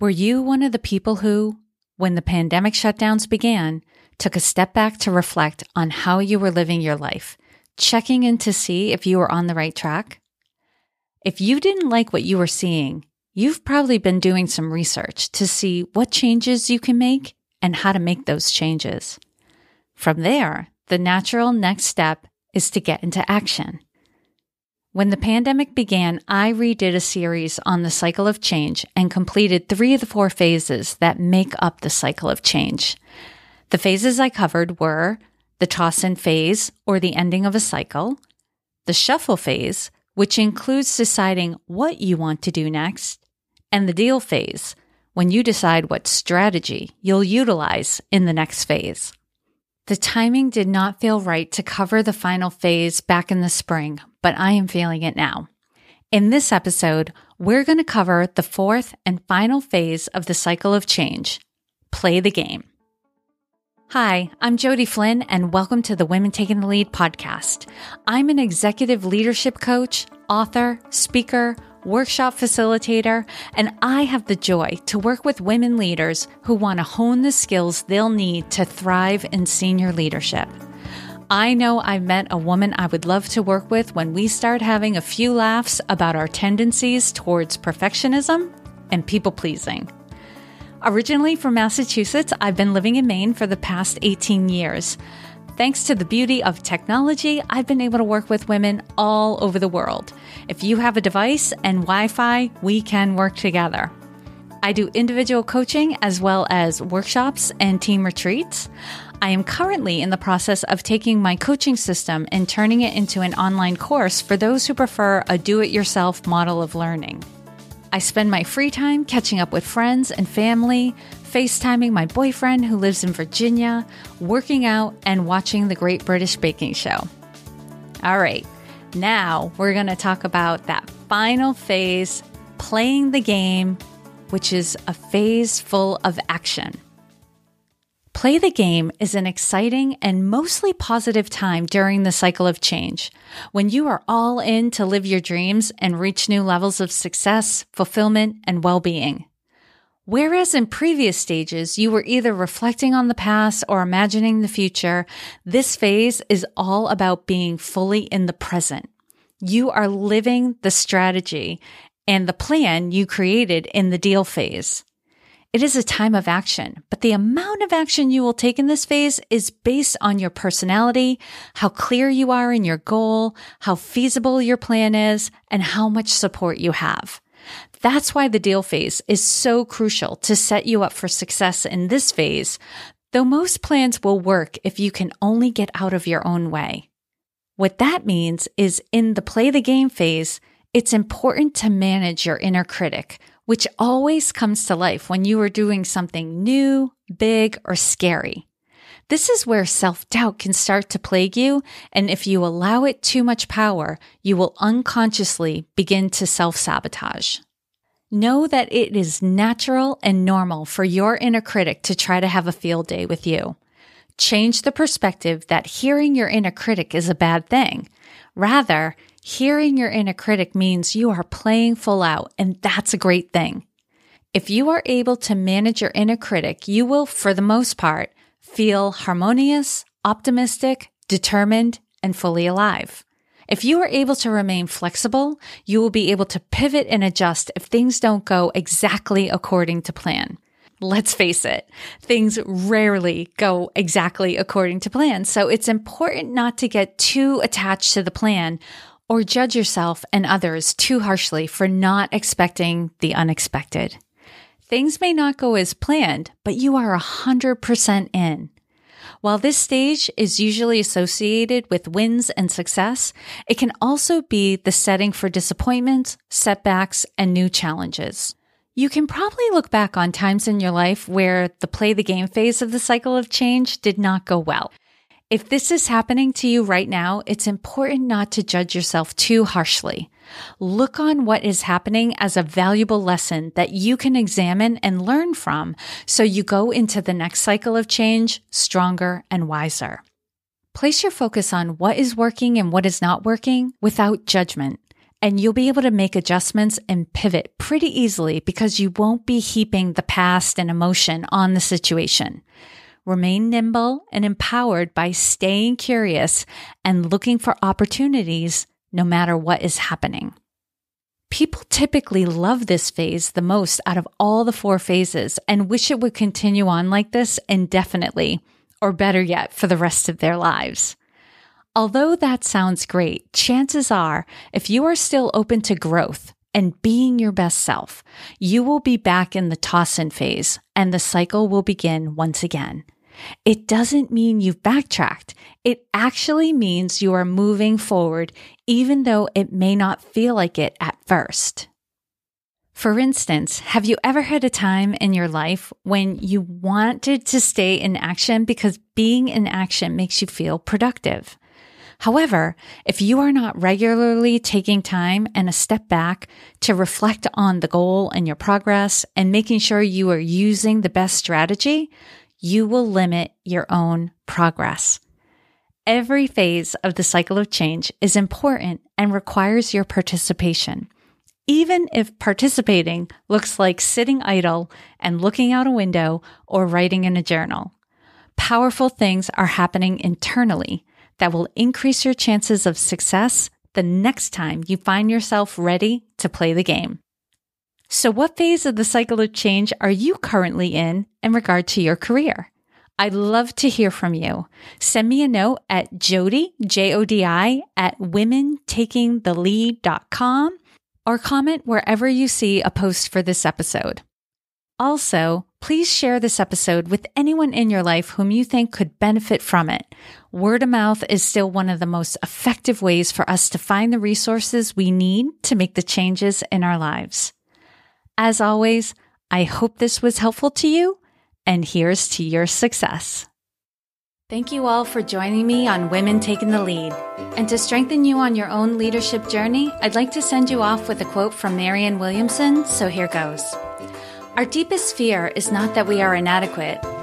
Were you one of the people who, when the pandemic shutdowns began, took a step back to reflect on how you were living your life, checking in to see if you were on the right track? If you didn't like what you were seeing, you've probably been doing some research to see what changes you can make and how to make those changes. From there, the natural next step is to get into action. When the pandemic began, I redid a series on the cycle of change and completed three of the four phases that make up the cycle of change. The phases I covered were the toss in phase, or the ending of a cycle, the shuffle phase, which includes deciding what you want to do next, and the deal phase, when you decide what strategy you'll utilize in the next phase. The timing did not feel right to cover the final phase back in the spring, but I am feeling it now. In this episode, we're going to cover the fourth and final phase of the cycle of change play the game. Hi, I'm Jodi Flynn, and welcome to the Women Taking the Lead podcast. I'm an executive leadership coach, author, speaker, workshop facilitator, and I have the joy to work with women leaders who want to hone the skills they'll need to thrive in senior leadership. I know I met a woman I would love to work with when we start having a few laughs about our tendencies towards perfectionism and people pleasing. Originally from Massachusetts, I've been living in Maine for the past 18 years. Thanks to the beauty of technology, I've been able to work with women all over the world. If you have a device and Wi Fi, we can work together. I do individual coaching as well as workshops and team retreats. I am currently in the process of taking my coaching system and turning it into an online course for those who prefer a do it yourself model of learning. I spend my free time catching up with friends and family, FaceTiming my boyfriend who lives in Virginia, working out, and watching the Great British Baking Show. All right, now we're going to talk about that final phase playing the game, which is a phase full of action. Play the game is an exciting and mostly positive time during the cycle of change when you are all in to live your dreams and reach new levels of success, fulfillment, and well being. Whereas in previous stages, you were either reflecting on the past or imagining the future, this phase is all about being fully in the present. You are living the strategy and the plan you created in the deal phase. It is a time of action, but the amount of action you will take in this phase is based on your personality, how clear you are in your goal, how feasible your plan is, and how much support you have. That's why the deal phase is so crucial to set you up for success in this phase, though most plans will work if you can only get out of your own way. What that means is in the play the game phase, it's important to manage your inner critic, which always comes to life when you are doing something new, big, or scary. This is where self doubt can start to plague you. And if you allow it too much power, you will unconsciously begin to self sabotage. Know that it is natural and normal for your inner critic to try to have a field day with you. Change the perspective that hearing your inner critic is a bad thing. Rather, hearing your inner critic means you are playing full out, and that's a great thing. If you are able to manage your inner critic, you will, for the most part, feel harmonious, optimistic, determined, and fully alive. If you are able to remain flexible, you will be able to pivot and adjust if things don't go exactly according to plan. Let's face it, things rarely go exactly according to plan. So it's important not to get too attached to the plan or judge yourself and others too harshly for not expecting the unexpected. Things may not go as planned, but you are 100% in. While this stage is usually associated with wins and success, it can also be the setting for disappointments, setbacks, and new challenges. You can probably look back on times in your life where the play the game phase of the cycle of change did not go well. If this is happening to you right now, it's important not to judge yourself too harshly. Look on what is happening as a valuable lesson that you can examine and learn from so you go into the next cycle of change stronger and wiser. Place your focus on what is working and what is not working without judgment and you'll be able to make adjustments and pivot pretty easily because you won't be heaping the past and emotion on the situation. Remain nimble and empowered by staying curious and looking for opportunities no matter what is happening. People typically love this phase the most out of all the four phases and wish it would continue on like this indefinitely, or better yet, for the rest of their lives. Although that sounds great, chances are if you are still open to growth and being your best self, you will be back in the toss in phase and the cycle will begin once again. It doesn't mean you've backtracked. It actually means you are moving forward, even though it may not feel like it at first. For instance, have you ever had a time in your life when you wanted to stay in action because being in action makes you feel productive? However, if you are not regularly taking time and a step back to reflect on the goal and your progress and making sure you are using the best strategy, you will limit your own progress. Every phase of the cycle of change is important and requires your participation. Even if participating looks like sitting idle and looking out a window or writing in a journal. Powerful things are happening internally that will increase your chances of success the next time you find yourself ready to play the game. So, what phase of the cycle of change are you currently in in regard to your career? I'd love to hear from you. Send me a note at Jodi, J O D I, at womentakingthelead.com or comment wherever you see a post for this episode. Also, please share this episode with anyone in your life whom you think could benefit from it. Word of mouth is still one of the most effective ways for us to find the resources we need to make the changes in our lives. As always, I hope this was helpful to you, and here's to your success. Thank you all for joining me on Women Taking the Lead. And to strengthen you on your own leadership journey, I'd like to send you off with a quote from Marianne Williamson, so here goes. Our deepest fear is not that we are inadequate.